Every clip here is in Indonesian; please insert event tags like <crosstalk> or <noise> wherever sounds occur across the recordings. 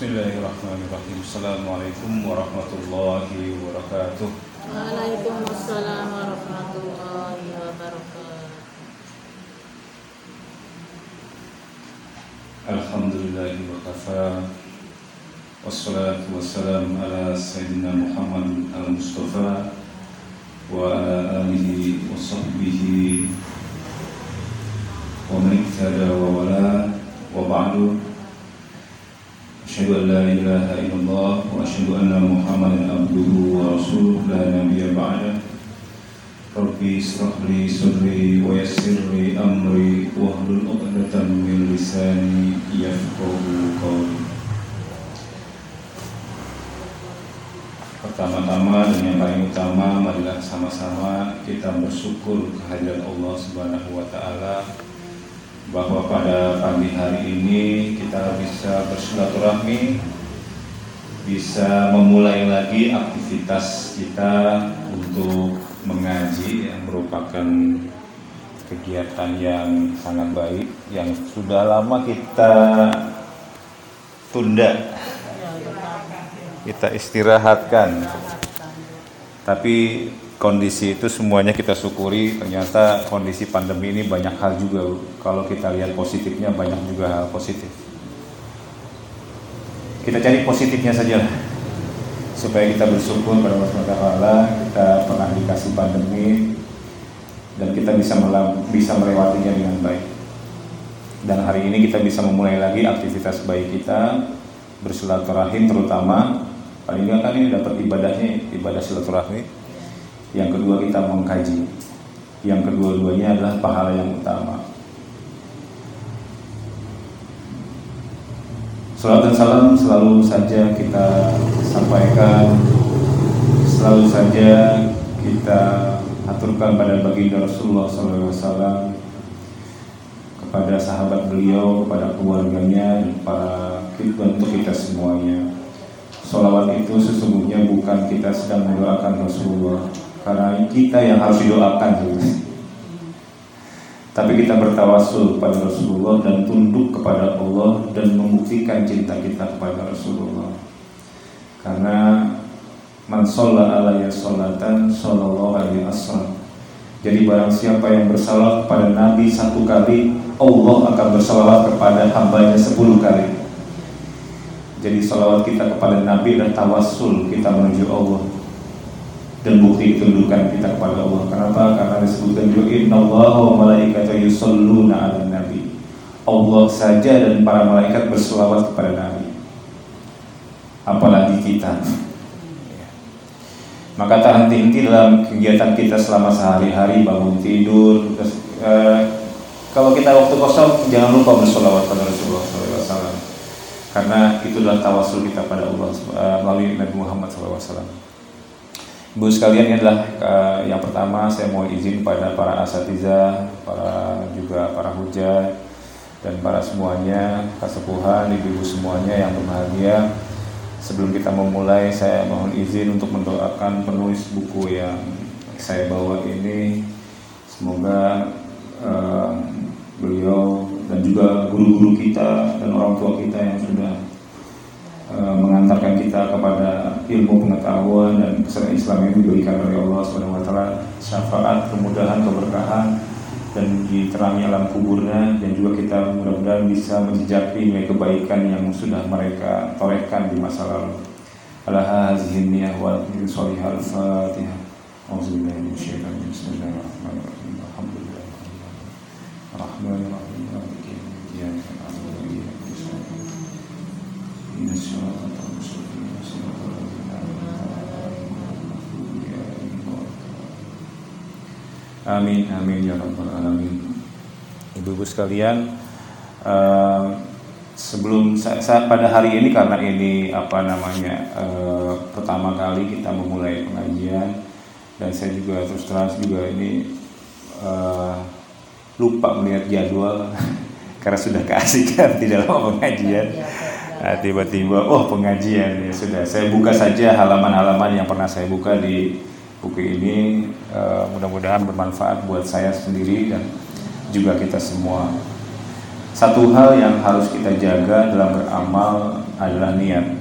Bismillahirrahmanirrahim. Assalamualaikum warahmatullahi wabarakatuh. Waalaikumsalam warahmatullahi wabarakatuh. Alhamdulillahi wa kafa. Wassalatu wassalamu ala sayyidina Muhammad al-Mustafa wa ala alihi wa sahbihi wa man ihtada wa wala wa ba'du. Asyhadu an la ilaha illallah wa asyhadu anna Muhammadan abduhu wa rasuluhu la nabiyya ba'da. Rabbi israh li sadri wa yassir li amri wahlul 'uqdatam min lisani yafqahu qawli. Pertama-tama dan yang paling utama marilah sama-sama kita bersyukur kehadirat Allah Subhanahu wa taala bahwa pada pagi hari ini kita bisa bersilaturahmi bisa memulai lagi aktivitas kita untuk mengaji yang merupakan kegiatan yang sangat baik yang sudah lama kita tunda. Kita istirahatkan. Tapi kondisi itu semuanya kita syukuri. Ternyata kondisi pandemi ini banyak hal juga kalau kita lihat positifnya banyak juga hal positif. Kita cari positifnya saja supaya kita bersyukur pada Allah kita pernah dikasih pandemi dan kita bisa bisa melewatinya dengan baik. Dan hari ini kita bisa memulai lagi aktivitas baik kita bersilaturahim terutama. Paling nggak kan ini dapat ibadahnya ibadah silaturahmi yang kedua kita mengkaji. Yang kedua-duanya adalah pahala yang utama. Salam dan salam selalu saja kita sampaikan selalu saja kita aturkan pada baginda Rasulullah SAW kepada sahabat beliau, kepada keluarganya, dan para kita untuk kita semuanya. Salawat itu sesungguhnya bukan kita sedang mendoakan Rasulullah, karena kita yang harus didoakan. Tapi kita bertawasul kepada Rasulullah dan tunduk kepada Allah dan membuktikan cinta kita kepada Rasulullah. Karena man sholla alaihi sholatan sallallahu alaihi wasallam. Jadi barang siapa yang bersalat kepada Nabi satu kali, Allah akan bersalawat kepada hambanya sepuluh kali. Jadi salawat kita kepada Nabi dan tawasul kita menuju Allah dan bukti ketundukan kita kepada Allah. Kenapa? Karena disebutkan juga Inna Allah wa malaikatahu yusalluna ala nabi. Allah saja dan para malaikat berselawat kepada Nabi. Apalagi kita. Maka tak henti-henti dalam kegiatan kita selama sehari-hari bangun tidur. Eh, kalau kita waktu kosong jangan lupa berselawat pada Rasulullah SAW. Karena itu adalah tawasul kita pada Allah eh, melalui Nabi Muhammad SAW. Ibu sekalian ini adalah uh, yang pertama saya mau izin pada para asatiza, para juga para hujah dan para semuanya, kasepuhan, ibu-ibu semuanya yang berbahagia. Sebelum kita memulai, saya mohon izin untuk mendoakan penulis buku yang saya bawa ini. Semoga uh, beliau dan juga guru-guru kita dan orang tua kita yang sudah mengantarkan kita kepada ilmu pengetahuan dan kesenangan Islam yang diberikan oleh Allah Subhanahu wa taala syafaat, kemudahan, keberkahan dan diterangi alam kuburnya dan juga kita mudah-mudahan bisa menjejaki nilai kebaikan yang sudah mereka torehkan di masa lalu. Niyah wa. Bismillahirrahmanirrahim. Alhamdulillah. Amin amin ya rabbal alamin. Ibu-ibu sekalian, uh, sebelum saat pada hari ini karena ini apa namanya uh, pertama kali kita memulai pengajian dan saya juga terus terang juga ini uh, lupa melihat jadwal <laughs> karena sudah keasikan di dalam pengajian. Nah, tiba-tiba oh pengajian ya sudah saya buka saja halaman-halaman yang pernah saya buka di buku ini uh, mudah-mudahan bermanfaat buat saya sendiri dan juga kita semua Satu hal yang harus kita jaga dalam beramal adalah niat.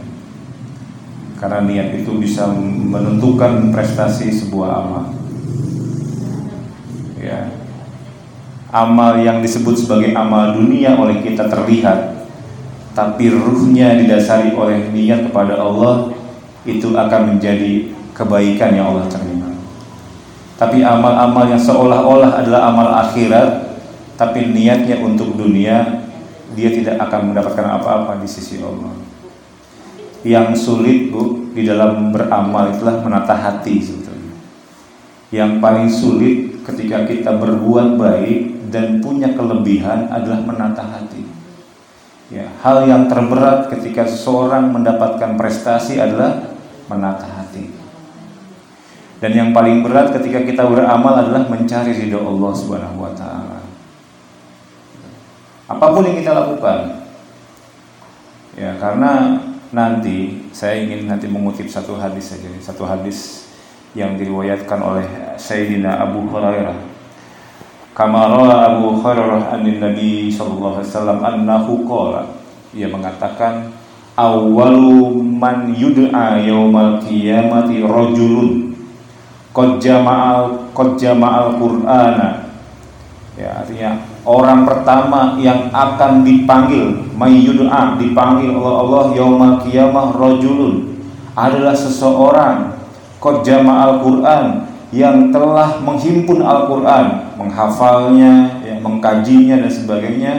Karena niat itu bisa menentukan prestasi sebuah amal. Ya. Amal yang disebut sebagai amal dunia oleh kita terlihat, tapi ruhnya didasari oleh niat kepada Allah itu akan menjadi kebaikan yang Allah terima. Tapi amal-amal yang seolah-olah adalah amal akhirat, tapi niatnya untuk dunia, dia tidak akan mendapatkan apa-apa di sisi Allah. Yang sulit bu di dalam beramal itulah menata hati sebetulnya. Yang paling sulit ketika kita berbuat baik dan punya kelebihan adalah menata hati. Ya, hal yang terberat ketika seseorang mendapatkan prestasi adalah menata hati. Dan yang paling berat ketika kita beramal adalah mencari ridho Allah Subhanahu wa taala. Apa pun yang kita lakukan. Ya, karena nanti saya ingin nanti mengutip satu hadis saja, satu hadis yang diriwayatkan oleh Sayyidina Abu Hurairah Kama Abu Hurairah an Nabi sallallahu alaihi wasallam annahu qala ia mengatakan awwalu man yud'a yaumal qiyamati rajulun qad jama'al qad qur'ana ya artinya orang pertama yang akan dipanggil may yud'a dipanggil oleh Allah yaumal qiyamah rajulun adalah seseorang qad jama'al qur'an yang telah menghimpun Al-Quran, menghafalnya, ya, mengkajinya dan sebagainya.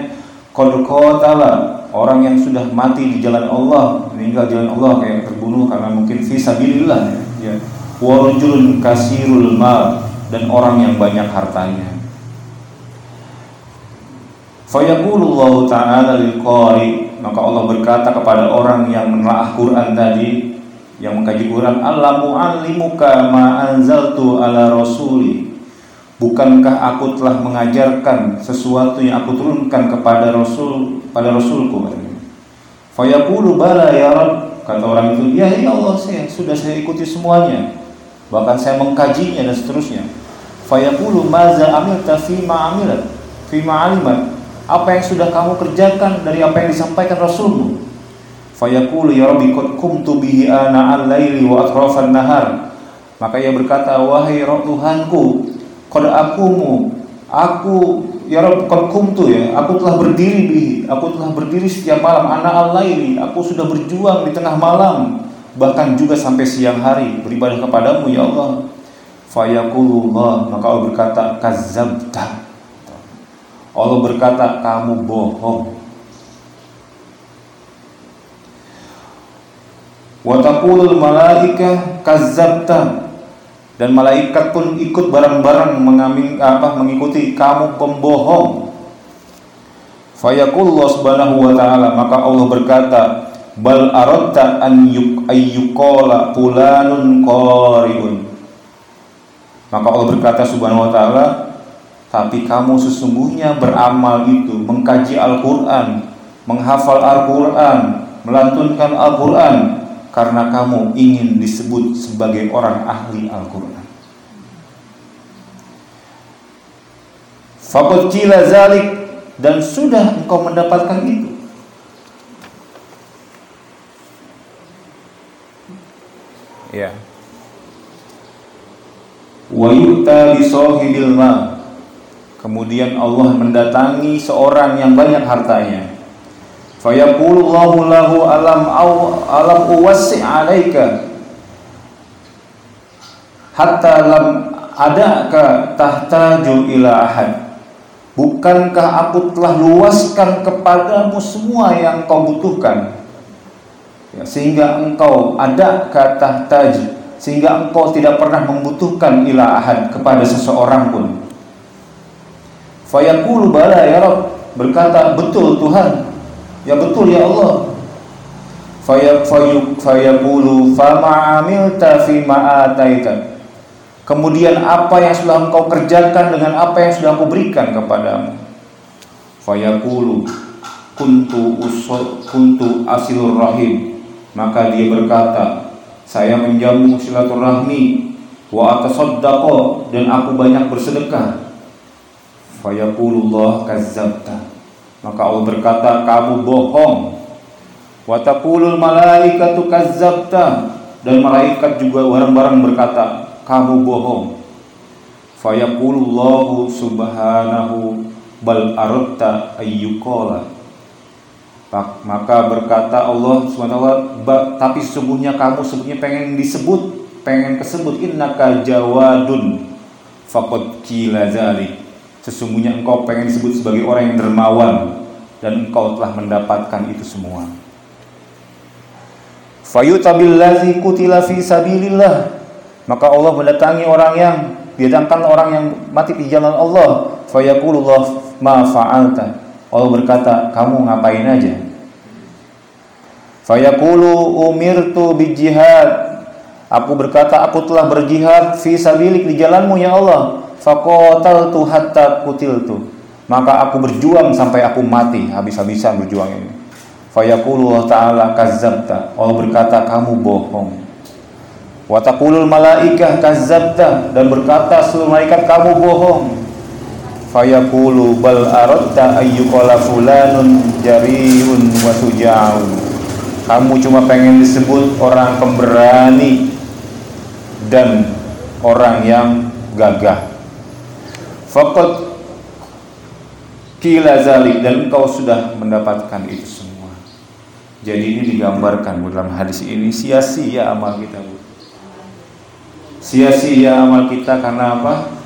Kodokotala orang yang sudah mati di jalan Allah, meninggal di jalan Allah kayak terbunuh karena mungkin visabilillah ya. Warujulun kasirul mal dan orang yang banyak hartanya. Fayaqulullahu ta'ala lil maka Allah berkata kepada orang yang menelaah Quran tadi yang mengkaji Quran Allah mu'allimuka ma anzaltu ala rasuli. Bukankah aku telah mengajarkan sesuatu yang aku turunkan kepada Rasul pada Rasulku? Fayaqulu bala ya Rabb. Kata orang itu ya ya Allah saya sudah saya ikuti semuanya bahkan saya mengkajinya dan seterusnya. Fayaqulu maza amilta fima amilat fima alimat apa yang sudah kamu kerjakan dari apa yang disampaikan Rasulmu? Fayaqulu ya Rabbi qad kumtu bihi ana al-laili wa atrafan nahar. Maka ia berkata, wahai Rabb Tuhanku, qad akumu, aku ya Rabb qad kumtu ya, aku telah berdiri bihi, aku telah berdiri setiap malam ana al-laili, aku sudah berjuang di tengah malam, bahkan juga sampai siang hari beribadah kepadamu ya Allah. Fayaqulullah, maka Allah berkata, kazabta. Allah berkata, kamu bohong. wa taqulul malaika kazzabta dan malaikat pun ikut bareng-bareng mengaming apa mengikuti kamu pembohong fayaqulullah subhanahu wa ta'ala maka Allah berkata bal aradta an yuk ayyuqala fulanun qariun maka Allah berkata subhanahu wa ta'ala tapi kamu sesungguhnya beramal itu mengkaji Al-Qur'an menghafal Al-Qur'an melantunkan Al-Qur'an karena kamu ingin disebut sebagai orang ahli Al-Quran. Kila zalik dan sudah engkau mendapatkan itu. Ya. Wa yu'ta Kemudian Allah mendatangi seorang yang banyak hartanya. Fayaqulullahu lahu alam aw alam uwassi alaika? Hatta lam adaka tahtaju ila ahad. Bukankah aku telah luaskan kepadamu semua yang kau butuhkan ya, Sehingga engkau ada kata taji Sehingga engkau tidak pernah membutuhkan ila ahad kepada seseorang pun Fayaqulu bala ya Rabb Berkata betul Tuhan Ya betul ya Allah. Fayaqulu fama amilta fima ataita. Kemudian apa yang sudah engkau kerjakan dengan apa yang sudah aku berikan kepadamu? Fayaqulu kuntu usul kuntu asilur rahim. Maka dia berkata, saya menjamu silaturahmi wa atasaddaqa dan aku banyak bersedekah. Fayaqulullah kazzabta Maka Allah berkata, kamu bohong. Wa taqulul malaikatu kazzabta. Dan malaikat juga barang-barang berkata, kamu bohong. Fayaqulullahu subhanahu bal aradta ayyuqala. Maka berkata Allah SWT, tapi sesungguhnya kamu sebenarnya pengen disebut, pengen kesebut innaka jawadun faqad qila. Sesungguhnya engkau pengen disebut sebagai orang yang dermawan dan engkau telah mendapatkan itu semua. Fayutabillazi kutila fi sabilillah. Maka Allah mendatangi orang yang didatangkan orang yang mati di jalan Allah. Fayaqulullah ma fa'alta. Allah berkata, kamu ngapain aja? Fayaqulu umirtu bijihad. Aku berkata, aku telah berjihad fi sabilik di jalanmu ya Allah. Faqataltu hatta kutiltu. Maka aku berjuang sampai aku mati, habis-habisan berjuang ini. Fayaqulu ta'ala kazzabta. Allah berkata, kamu bohong. Wa taqulul malaikah kazzabta dan berkata seluruh malaikat kamu bohong. Fayaqulu bal aradta ayyuqala fulanun jariun wa suja'un. Kamu cuma pengen disebut orang pemberani dan orang yang gagah. Faqad kila zalik dan engkau sudah mendapatkan itu semua. Jadi ini digambarkan dalam hadis ini sia-sia amal kita. Sia-sia amal kita karena apa?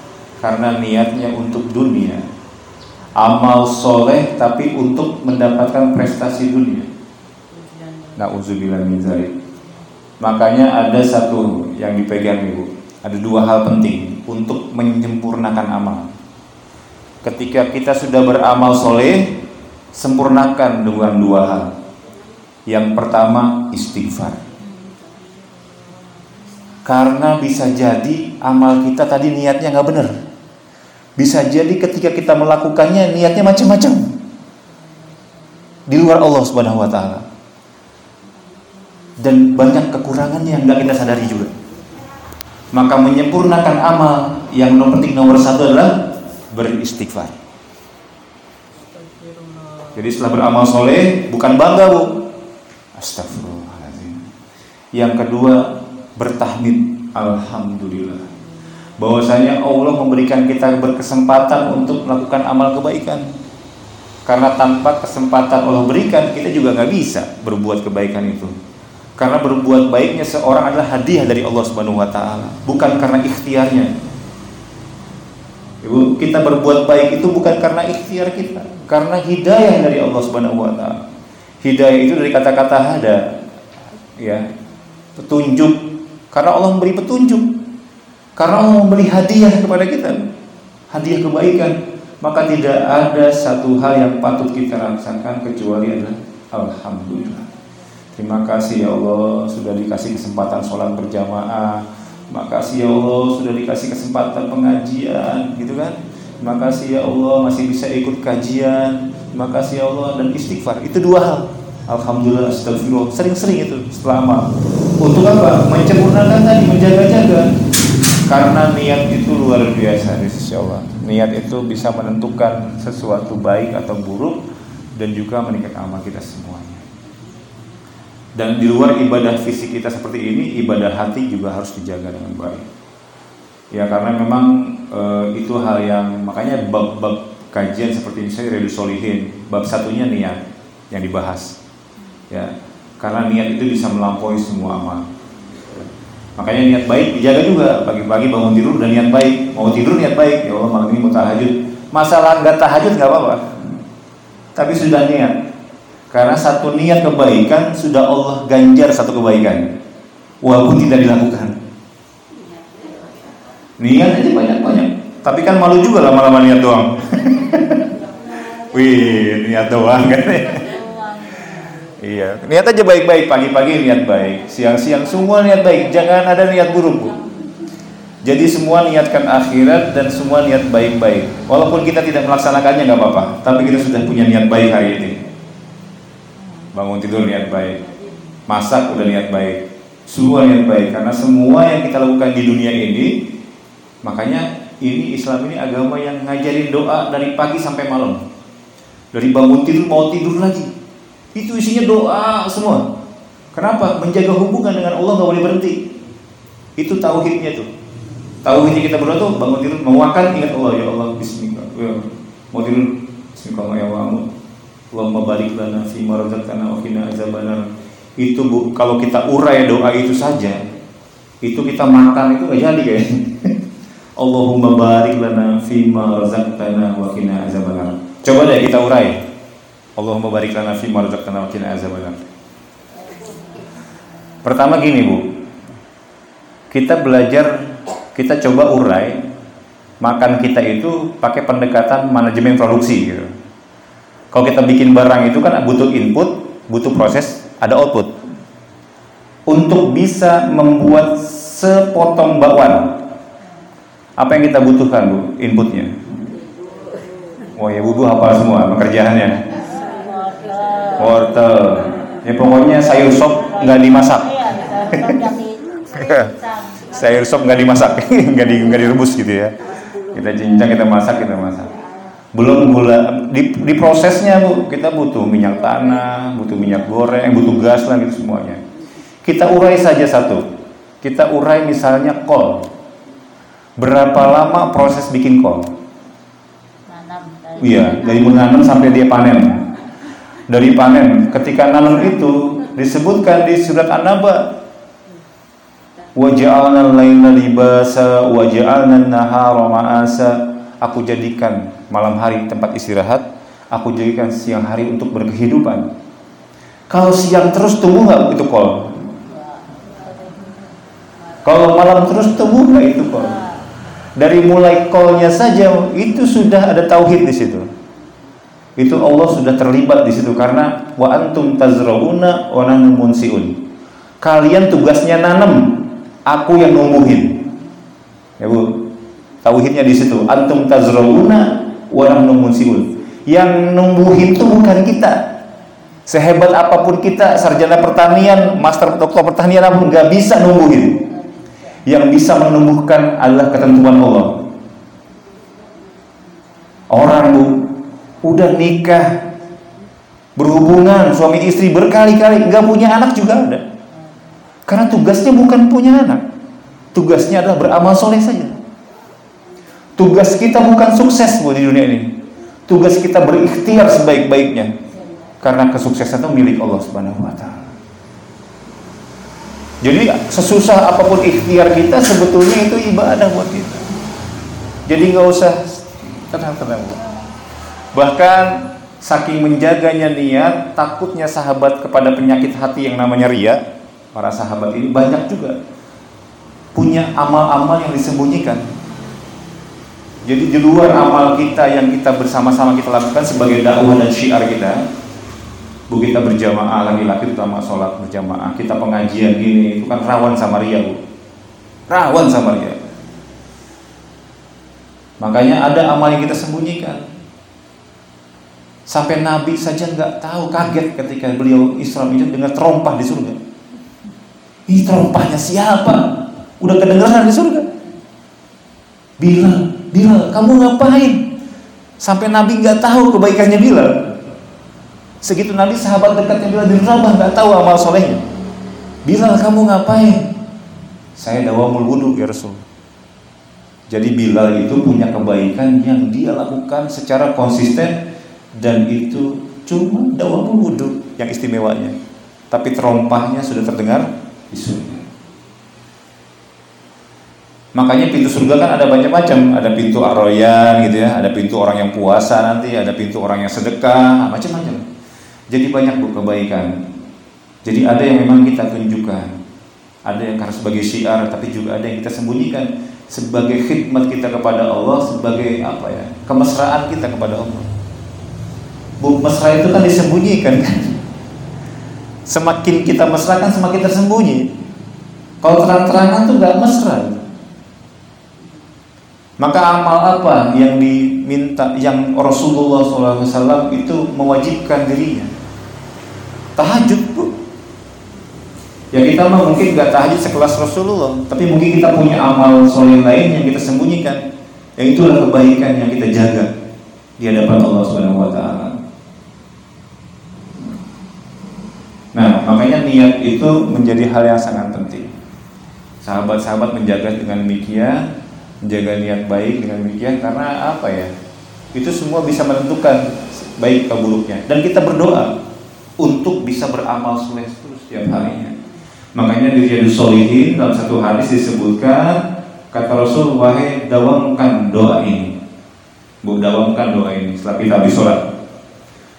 Karena niatnya untuk dunia. Amal soleh tapi untuk mendapatkan prestasi dunia. Nauzubillah min zalik. Makanya ada satu yang dipegang Ibu. Ada dua hal penting untuk menyempurnakan amal. Ketika kita sudah beramal soleh, sempurnakan dengan dua hal. Yang pertama istighfar. Karena bisa jadi amal kita tadi niatnya nggak benar. Bisa jadi ketika kita melakukannya niatnya macam-macam. Di luar Allah Subhanahu wa taala. Dan banyak kekurangannya yang nggak kita sadari juga. Maka menyempurnakan amal yang nomor penting nomor satu adalah beristighfar. Jadi setelah beramal soleh bukan bangga bu, Astagfirullahaladzim. Yang kedua bertahmid alhamdulillah bahwasanya Allah memberikan kita berkesempatan untuk melakukan amal kebaikan. Karena tanpa kesempatan Allah berikan kita juga nggak bisa berbuat kebaikan itu. Karena berbuat baiknya seorang adalah hadiah dari Allah Subhanahu wa taala bukan karena ikhtiarnya. Ibu, kita berbuat baik itu bukan karena ikhtiar kita karena hidayah dari Allah Subhanahu wa taala. Hidayah itu dari kata-kata hada ya petunjuk. Karena Allah memberi petunjuk. Karena Allah memberi hadiah kepada kita. Hadiah kebaikan. Maka tidak ada satu hal yang patut kita rasakan kecuali adalah Alhamdulillah. Terima kasih ya Allah sudah dikasih kesempatan sholat berjamaah. Makasih ya Allah sudah dikasih kesempatan pengajian, gitu kan? Terima kasih ya Allah masih bisa ikut kajian. Terima kasih ya Allah dan istighfar. Itu dua hal. Alhamdulillah, astagfirullah. Sering-sering itu setelah amal. Untuk apa? Mencempurnakan tadi, menjaga-jaga. Karena niat itu luar biasa di sisi Allah. Niat itu bisa menentukan sesuatu baik atau buruk dan juga meningkatkan amal kita semuanya. Dan di luar ibadah fisik kita seperti ini, ibadah hati juga harus dijaga dengan baik. Ya karena memang e, itu hal yang makanya bab-bab kajian seperti misalnya Redu Solihin, bab satunya niat yang dibahas ya karena niat itu bisa melampaui semua amal makanya niat baik dijaga juga. Pagi-pagi bangun tidur dan niat baik. Mau tidur niat baik. Ya Allah malam ini mau tahajud. Masalah nggak tahajud nggak apa-apa. Tapi sudah niat. Karena satu niat kebaikan sudah Allah ganjar satu kebaikan. Walaupun tidak dilakukan. Niat aja banyak-banyak. Tapi kan malu juga lama-lama niat doang. <laughs> Wih niat doang kan Iya, niat aja baik-baik pagi-pagi niat baik, siang-siang semua niat baik, jangan ada niat buruk bu. Jadi semua niatkan akhirat dan semua niat baik-baik. Walaupun kita tidak melaksanakannya nggak apa-apa, tapi kita sudah punya niat baik hari ini. Bangun tidur niat baik, masak udah niat baik, semua niat baik. Karena semua yang kita lakukan di dunia ini, makanya ini Islam ini agama yang ngajarin doa dari pagi sampai malam. Dari bangun tidur mau tidur lagi. Itu isinya doa semua. Kenapa? Menjaga hubungan dengan Allah nggak boleh berhenti. Itu tauhidnya tuh. Tauhidnya kita berdoa tuh bangun tidur mau makan ingat Allah ya Allah Bismillah. Ya, mau tidur Bismillah ya Allah. Allahumma lana fi ma razaqtana wa. Itu Bu, kalau kita urai doa itu saja, itu kita makan itu nggak jadi kayaknya. <laughs> Allahumma barik lana fi ma razaqtana wa. Coba deh kita urai. Allahumma barik lana fi ma razaqtana wa qina azabannar. Pertama gini Bu, kita belajar, kita coba urai makan kita itu pakai pendekatan manajemen produksi gitu. Kalau kita bikin barang itu kan butuh input, butuh proses, ada output. Untuk bisa membuat sepotong bakwan, apa yang kita butuhkan bu inputnya? Oh ya bubu apa semua pekerjaannya? Wortel. Ya pokoknya sayur sop nggak dimasak. sayur sop nggak dimasak, <laughs> nggak di, nggak direbus gitu ya. Kita cincang, kita masak, kita masak. Belum gula di, di prosesnya bu, kita butuh minyak tanah, butuh minyak goreng, butuh gas lah gitu semuanya. Kita urai saja satu. Kita urai misalnya kol. Berapa lama proses bikin kol? Iya, dari menanam sampai dia panen dari panen. Ketika nanam itu disebutkan di surat An-Naba wa ja'alna al-laila libasa wa ja'alna an-nahara ma'asa. Aku jadikan malam hari tempat istirahat, aku jadikan siang hari untuk berkehidupan. Kalau siang terus tumbuh nggak itu kol? Kalau malam terus tumbuh nggak itu kol? Dari mulai kolnya saja itu sudah ada tauhid di situ itu Allah sudah terlibat di situ karena wa antum tazrauna wa. Kalian tugasnya nanam, aku yang numbuhin. Ya Bu. Tauhidnya di situ. Antum tazrauna wa. Yang numbuhin itu bukan kita. Sehebat apa pun kita, sarjana pertanian, master doktor pertanian nggak bisa numbuhin. Yang bisa menumbuhkan adalah ketentuan Allah. Orang bu, udah nikah berhubungan suami istri berkali-kali nggak punya anak juga ada. Karena tugasnya bukan punya anak. Tugasnya adalah beramal soleh saja. Tugas kita bukan sukses buat di dunia ini. Tugas kita berikhtiar sebaik-baiknya. Karena kesuksesan itu milik Allah Subhanahu wa taala. Jadi sesusah apa pun ikhtiar kita sebetulnya itu ibadah buat kita. Jadi nggak usah tenang-tenang Bahkan saking menjaganya niat, takutnya sahabat kepada penyakit hati yang namanya ria, para sahabat ini banyak juga punya amal-amal yang disembunyikan. Jadi di luar amal kita yang kita bersama-sama kita lakukan sebagai dakwah dan syiar kita, bu kita berjamaah laki-laki terutama sholat berjamaah, kita pengajian gini itu kan rawan sama ria bu, rawan sama ria. Makanya ada amal yang kita sembunyikan. Sampai Nabi saja nggak tahu kaget ketika beliau Isra Mi'raj dengar terompah di surga. Ini terompahnya siapa? Udah kedengaran di surga. Bilal, Bilal, kamu ngapain? Sampai Nabi nggak tahu kebaikannya Bilal. Segitu Nabi sahabat dekatnya Bilal bin Rabah nggak tahu amal solehnya. Bilal, kamu ngapain? Saya dawamul wudhu ya Rasul. Jadi Bilal itu punya kebaikan yang dia lakukan secara konsisten dan itu cuma dawamul wudhu yang istimewanya. Tapi terompahnya sudah terdengar di surga. Makanya pintu surga kan ada banyak macam. Ada pintu aroyan gitu ya. Ada pintu orang yang puasa nanti. Ada pintu orang yang sedekah. Macam-macam. Jadi banyak bu kebaikan. Jadi ada yang memang kita tunjukkan. Ada yang harus sebagai syiar tapi juga ada yang kita sembunyikan sebagai khidmat kita kepada Allah sebagai apa ya kemesraan kita kepada Allah Mesra itu kan disembunyikan kan. Semakin kita mesra kan semakin tersembunyi. Kalau terang-terangan tuh nggak mesra. Maka amal apa yang diminta yang Rasulullah SAW itu mewajibkan dirinya? Tahajud bu. Ya kita mah mungkin nggak tahajud sekelas Rasulullah, tapi mungkin kita punya amal soleh lain yang kita sembunyikan. Yang itulah kebaikan yang kita jaga di hadapan Allah Subhanahu Wa Taala. Makanya niat itu menjadi hal yang sangat penting. Sahabat-sahabat menjaga dengan demikian, menjaga niat baik dengan demikian karena apa ya? Itu semua bisa menentukan baik atau buruknya. Dan kita berdoa untuk bisa beramal soleh terus setiap harinya. Makanya di Riyadus Solihin dalam satu hadis disebutkan kata Rasul wahai dawamkan doa ini. Bu dawamkan doa ini setelah kita habis sholat.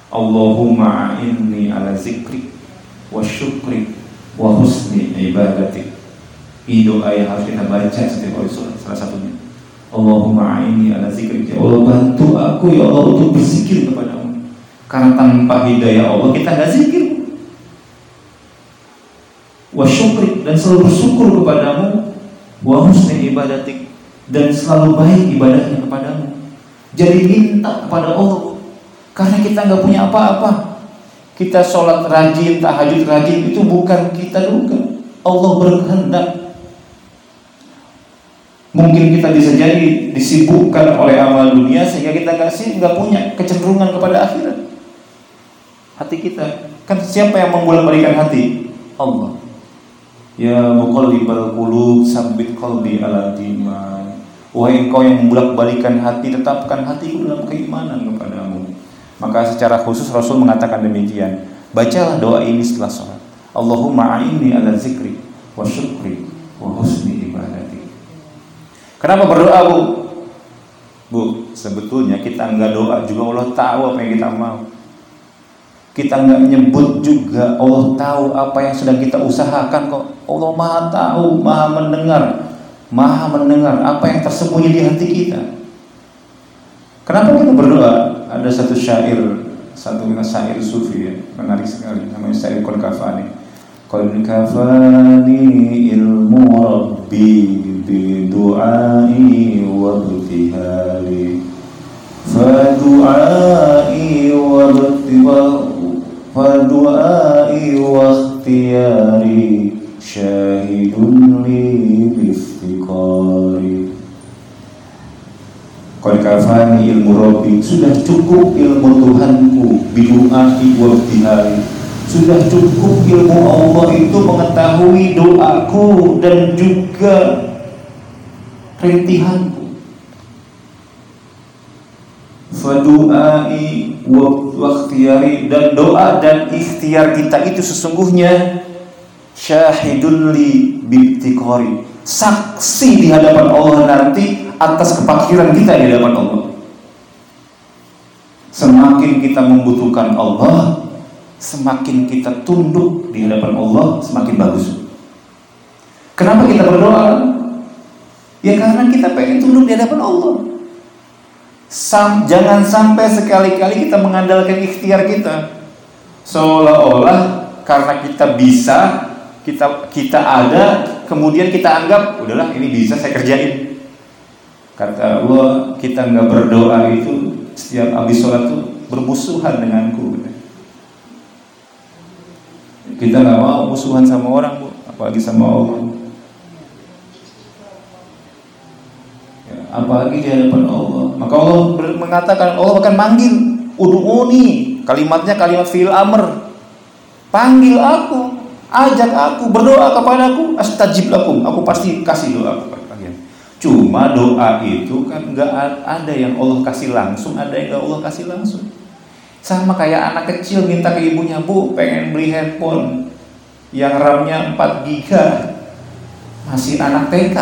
Allahumma inni ala zikri wa syukri wa husni ibadati. Ini doa yang harus kita baca setiap kali sholat. Salah satunya. Allahumma inni ala zikri. Ya Allah bantu aku ya Allah untuk berzikir kepadamu. Karena tanpa hidayah Allah kita nggak zikir. Wa syukri dan selalu bersyukur kepadamu. Wa husni ibadatik dan selalu baik ibadahnya kepadamu. Jadi minta kepada Allah karena kita nggak punya apa-apa. Kita sholat rajin, tahajud rajin itu bukan kita juga. Allah berkehendak. Mungkin kita bisa jadi disibukkan oleh amal dunia sehingga kita nggak sih nggak punya kecenderungan kepada akhirat. Hati kita kan siapa yang membolak-balikan hati? Allah. Ya muqallibal qulub sabbit qalbi ala diman. Wahai engkau yang membolak-balikan hati, tetapkan hatiku dalam keimanan kepadamu. Maka secara khusus Rasul mengatakan demikian. Bacalah doa ini setelah sholat. Allahumma a'inni ala zikri wa syukri wa husni ibadati. Kenapa berdoa bu? Bu, sebetulnya kita enggak doa juga Allah tahu apa yang kita mau. Kita enggak menyebut juga Allah tahu apa yang sedang kita usahakan kok. Allah maha tahu, maha mendengar, maha mendengar apa yang tersembunyi di hati kita. Kenapa kita berdoa? Ada satu syair, satu syair sufi ya, menarik sekali namanya syair Qul Kafani. Qul kafani ilmu rabbi bi du'ai wa ibtihali Fadu'ai wa Fadu'ai wa ikhtiyari. Syahidun li biftiqari Qad kafani ilmu Rabbi Sudah cukup ilmu Tuhanku Bidu'ahi wa bihari. Sudah cukup ilmu Allah itu mengetahui doaku Dan juga rintihanku Fadu'ai wa Dan doa dan ikhtiar kita itu sesungguhnya Syahidun li bibtikori Saksi di hadapan Allah nanti atas kepakiran kita di hadapan Allah. Semakin kita membutuhkan Allah, semakin kita tunduk di hadapan Allah, semakin bagus. Kenapa kita berdoa? Ya karena kita pengen tunduk di hadapan Allah. Sam, jangan sampai sekali-kali kita mengandalkan ikhtiar kita. Seolah-olah karena kita bisa, kita kita ada, kemudian kita anggap udahlah ini bisa saya kerjain. Kata Allah, kita nggak berdoa itu setiap habis sholat tuh bermusuhan denganku. Kita nggak mau musuhan sama orang, bu, apalagi sama Allah. Ya, apalagi di hadapan Allah. Maka Allah mengatakan Allah akan manggil, udu'uni. Kalimatnya kalimat fi'il amr. Panggil aku, ajak aku, berdoa kepadaku, astajib lakum. Aku pasti kasih doa kepada. Cuma doa itu kan nggak ada yang Allah kasih langsung, ada yang nggak Allah kasih langsung. Sama kayak anak kecil minta ke ibunya, bu pengen beli handphone yang RAM-nya 4 giga, masih anak TK.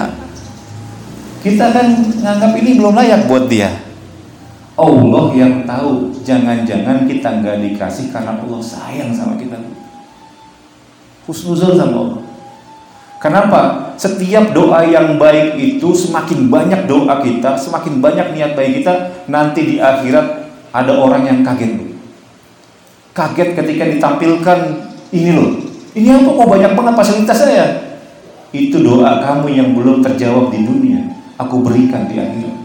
Kita kan nganggap ini belum layak buat dia. Allah yang tahu, jangan-jangan kita nggak dikasih karena Allah sayang sama kita. Husnuzul sama Allah. Kenapa? Setiap doa yang baik itu semakin banyak doa kita, semakin banyak niat baik kita, nanti di akhirat ada orang yang kaget. Kaget ketika ditampilkan ini loh. Ini apa kok banyak banget fasilitas saya? Itu doa kamu yang belum terjawab di dunia. Aku berikan di akhirat.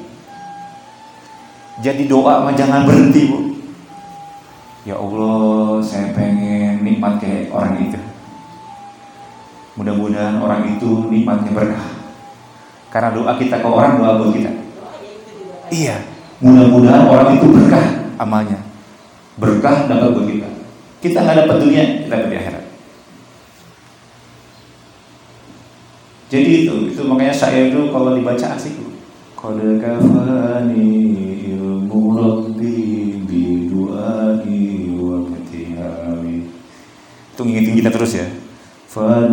Jadi doa mah jangan berhenti, Bu. Ya Allah, saya pengen nikmat kayak orang itu. Mudah-mudahan orang itu nikmatnya berkah. Karena doa kita ke orang doa buat kita. Iya, mudah-mudahan orang itu berkah amalnya. Berkah dapat buat kita. Kita nggak dapat dunia, kita dapat di akhirat. Jadi itu, itu makanya saya itu kalau dibaca asik. Kode kafani ilmu rabbi bi wa wa Itu ngingetin kita terus ya. Wa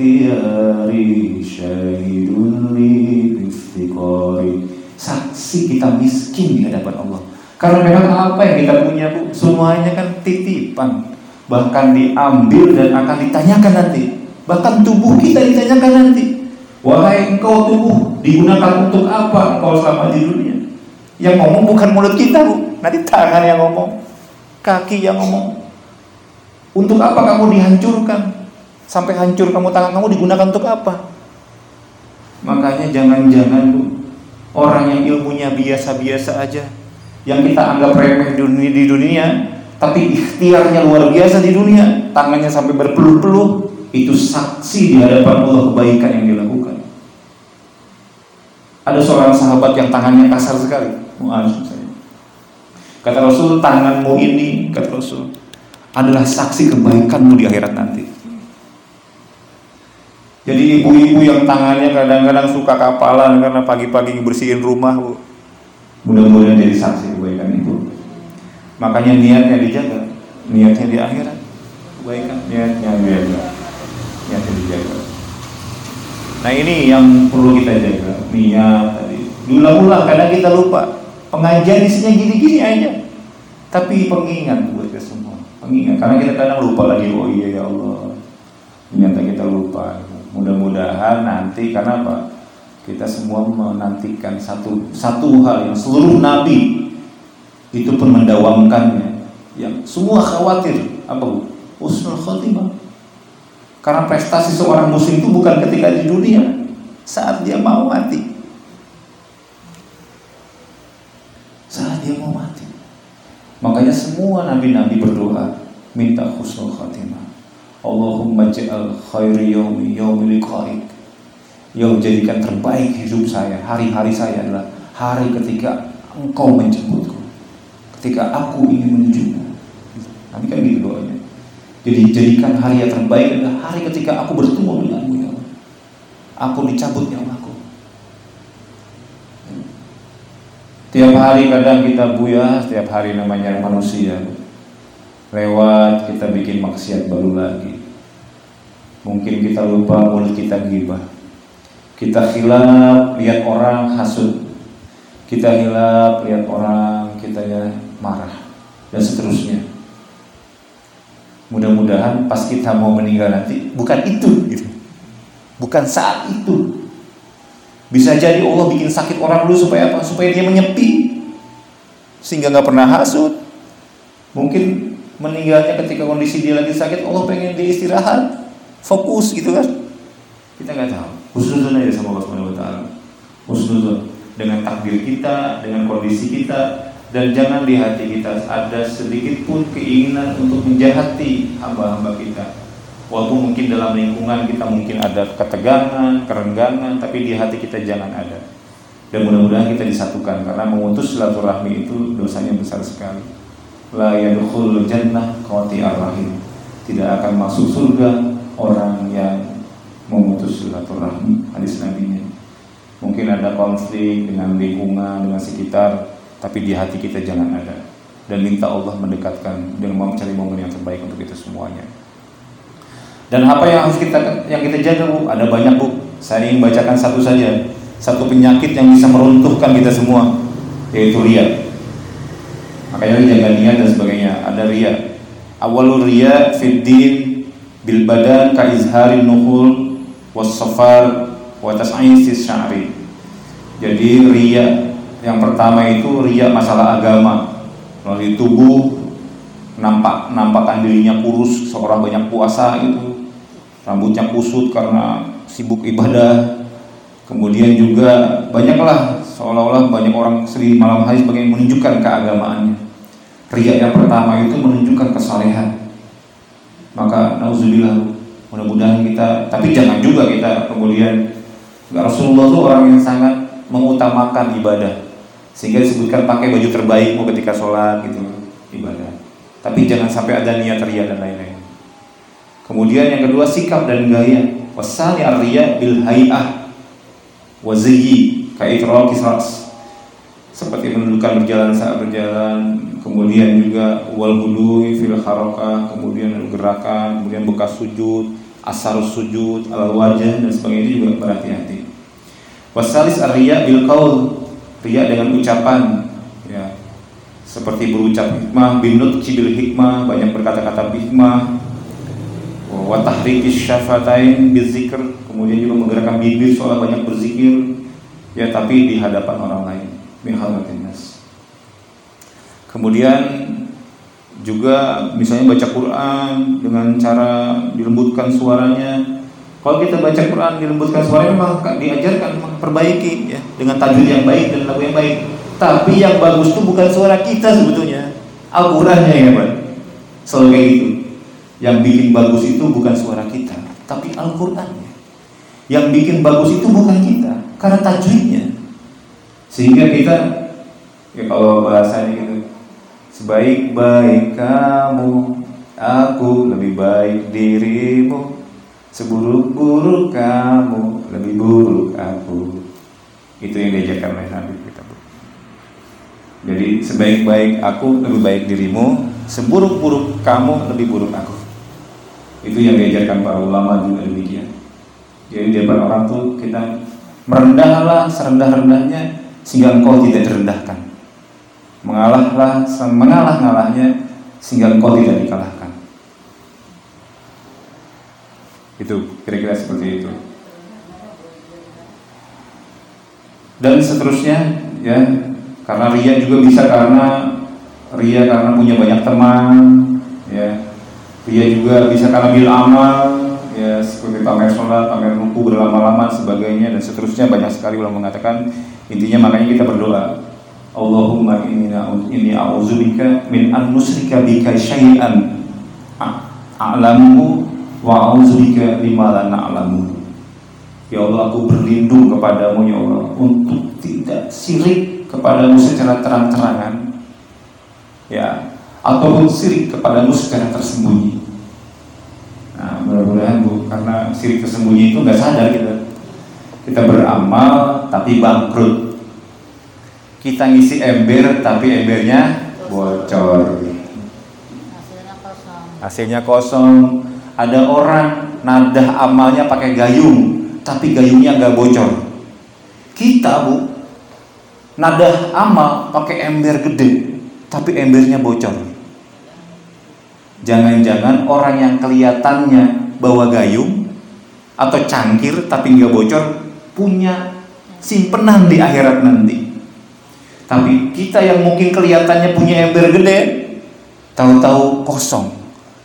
ikhtiyari syahidun li istiqari. Saksi kita miskin di hadapan Allah. Karena memang apa yang kita punya bu, semuanya kan titipan, bahkan diambil dan akan ditanyakan nanti. Bahkan tubuh kita ditanyakan nanti. Wahai engkau tubuh, digunakan untuk apa engkau selama di dunia? Yang ngomong bukan mulut kita bu, nanti tangan yang ngomong, kaki yang ngomong. Untuk apa kamu dihancurkan? Sampai hancur kamu tangan kamu digunakan untuk apa? Makanya jangan-jangan bu, orang yang ilmunya biasa-biasa aja, yang kita anggap remeh di dunia, tapi ikhtiarnya luar biasa di dunia, tangannya sampai berpeluh-peluh, itu saksi di hadapan Allah kebaikan yang dilakukan. Ada seorang sahabat yang tangannya kasar sekali, Kata Rasul, tanganmu ini, kata Rasul, adalah saksi kebaikanmu di akhirat nanti. Jadi ibu-ibu yang tangannya kadang-kadang suka kapalan karena pagi-pagi bersihin rumah, bu. Mudah-mudahan jadi saksi kebaikan itu. Makanya niatnya dijaga, niatnya di akhirat, kebaikan niatnya dijaga yang dijaga. Nah ini yang perlu kita jaga niat tadi. Diulang-ulang kadang kita lupa. Pengajian isinya gini-gini aja. Tapi pengingat buat kita semua. Pengingat karena kita kadang lupa lagi. Oh iya ya Allah. Ternyata kita lupa. Mudah-mudahan nanti karena apa? Kita semua menantikan satu satu hal yang seluruh nabi itu pun mendawamkannya. Yang semua khawatir apa? Husnul khotimah karena prestasi seorang muslim itu bukan ketika di dunia, saat dia mau mati. Saat dia mau mati. Makanya semua nabi-nabi berdoa minta husnul khatimah. Allahumma ja'al khairi yaumi yaumi liqa'ik. Ya jadikan terbaik hidup saya, hari-hari saya adalah hari ketika engkau menjemputku. Ketika aku ingin menujumu. Nabi kan gitu doanya. Jadi jadikan hari yang terbaik adalah hari ketika aku bertemu denganmu ya Allah. Aku dicabut nyawaku. Tiap hari kadang kita buya, setiap hari namanya manusia. Lewat kita bikin maksiat baru lagi. Mungkin kita lupa mulut kita gibah. Kita hilap lihat orang hasut. Kita hilap lihat orang kita ya marah dan seterusnya mudah-mudahan pas kita mau meninggal nanti bukan itu gitu. bukan saat itu bisa jadi Allah bikin sakit orang dulu supaya apa supaya dia menyepi sehingga nggak pernah hasut mungkin meninggalnya ketika kondisi dia lagi sakit Allah pengen dia istirahat fokus gitu kan? Kita nggak tahu. Khususnya aja sama Allah Subhanahu Wa Taala. Khususnya dengan takdir kita dengan kondisi kita dan jangan di hati kita ada sedikit pun keinginan untuk menjahati hamba-hamba kita. Walaupun mungkin dalam lingkungan kita mungkin ada ketegangan, kerenggangan tapi di hati kita jangan ada. Dan mudah-mudahan kita disatukan karena memutus silaturahmi itu dosanya besar sekali la yadkhul jannah qati'ar rahim tidak akan masuk surga orang yang memutus silaturahmi hadis nabinya mungkin ada konflik dengan lingkungan dengan sekitar tapi di hati kita jangan ada dan minta Allah mendekatkan dan mencari momen yang terbaik untuk kita semuanya. Dan apa yang harus kita yang kita jaga bu? Ada banyak bu. Saya ingin bacakan satu saja. Satu penyakit yang bisa meruntuhkan kita semua, yaitu ria. Makanya jaga niat dan sebagainya. Ada ria. Awalul ria fiddin bil badan ka izharin nuhul was safar wa tas'is sya'ri. Jadi ria yang pertama itu ria masalah agama melalui tubuh nampak nampakkan dirinya kurus seorang banyak puasa itu rambutnya kusut karena sibuk ibadah kemudian juga banyaklah seolah-olah banyak orang sering malam hari sebagai menunjukkan keagamaannya ria yang pertama itu menunjukkan kesalehan maka nauzubillah mudah-mudahan kita tapi jangan juga kita kemudian Rasulullah itu orang yang sangat mengutamakan ibadah sehingga disebutkan pakai baju terbaikmu ketika sholat gitu ibadah. Tapi jangan sampai ada niat ria dan lain-lain. Kemudian yang kedua sikap dan gaya. wasani ar-riya bil hay'ah wa zayyi ka itraqis ras seperti menundukkan berjalan saat berjalan kemudian juga wal hudui fil kemudian gerakan kemudian bekas sujud asar sujud al wajah dan sebagainya juga berhati-hati. Wasalis ar-riya bil qaul riya dengan ucapan ya. Seperti berucap hikmah binut cibil hikmah banyak berkata-kata hikmah. Wa tahrikis syafatain bizikr kemudian juga menggerakkan bibir soal banyak berzikir. Ya tapi di hadapan orang lain min nas kemudian juga misalnya baca Quran dengan cara dilembutkan suaranya. Kalau kita baca Quran dilembutkan suaranya memang diajarkan memang perbaiki ya dengan tajwid yang baik dan lagu yang baik. Tapi yang bagus itu bukan suara kita sebetulnya. Al-Qurannya ya Pak selalu gitu. Yang bikin bagus itu bukan suara kita, tapi Al-Qur'annya. Yang bikin bagus itu bukan kita, karena tajwidnya. Sehingga kita ya kalau bahasanya gitu, sebaik-baik kamu, aku lebih baik dirimu. Seburuk-buruk kamu, lebih buruk aku. Itu yang diajarkan oleh Nabi kita. Jadi sebaik-baik aku lebih baik dirimu, seburuk-buruk kamu lebih buruk aku. Itu yang diajarkan para ulama juga demikian. Jadi di depan orang tuh kita merendahlah serendah-rendahnya sehingga engkau tidak direndahkan. Mengalahlah mengalah-ngalahnya sehingga engkau tidak dikalahkan. Itu kira-kira seperti itu. Dan seterusnya ya karena ria juga bisa karena ria karena punya banyak teman ya dia juga bisa karena bil amal ya seperti pamer sholat, pamer ruku berlama-lama sebagainya dan seterusnya banyak sekali ulama mengatakan intinya makanya kita berdoa Allahumma inni a'udzubika min an nusrika bika syai'an a'lamu wa a'udzubika lima la na'lamu Ya Allah aku berlindung kepadamu ya Allah untuk tidak sirik kepadamu secara terang-terangan ya ataupun sirik kepadamu secara tersembunyi Nah, mudah-mudahan Bu, karena sirik tersembunyi itu nggak sadar kita. Kita beramal tapi bangkrut. Kita ngisi ember tapi embernya bocor. Hasilnya kosong. Ada orang nadah amalnya pakai gayung, tapi gayungnya nggak bocor. Kita Bu, nadah amal pakai ember gede, tapi embernya bocor. Jangan-jangan orang yang kelihatannya bawa gayung atau cangkir tapi nggak bocor punya simpenan di akhirat nanti. Tapi kita yang mungkin kelihatannya punya ember gede, tahu-tahu kosong.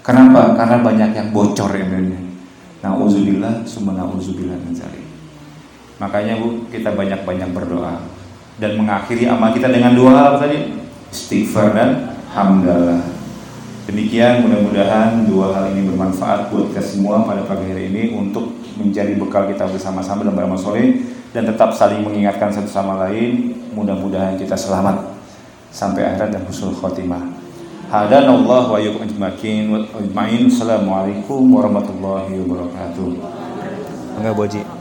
Kenapa? Karena banyak yang bocor embernya. Nauzubillah, summa nauzubillah min Makanya Bu, kita banyak-banyak berdoa dan mengakhiri amal kita dengan dua apa tadi? Istighfar dan hamdalah. Demikian mudah-mudahan dua hal ini bermanfaat buat kita semua pada pagi hari ini untuk menjadi bekal kita bersama-sama dalam beramal soleh dan tetap saling mengingatkan satu sama lain. Mudah-mudahan kita selamat sampai akhirat dan husnul khotimah. Hadanallah wa yukum ajmain. Assalamualaikum warahmatullahi wabarakatuh. Enggak boji.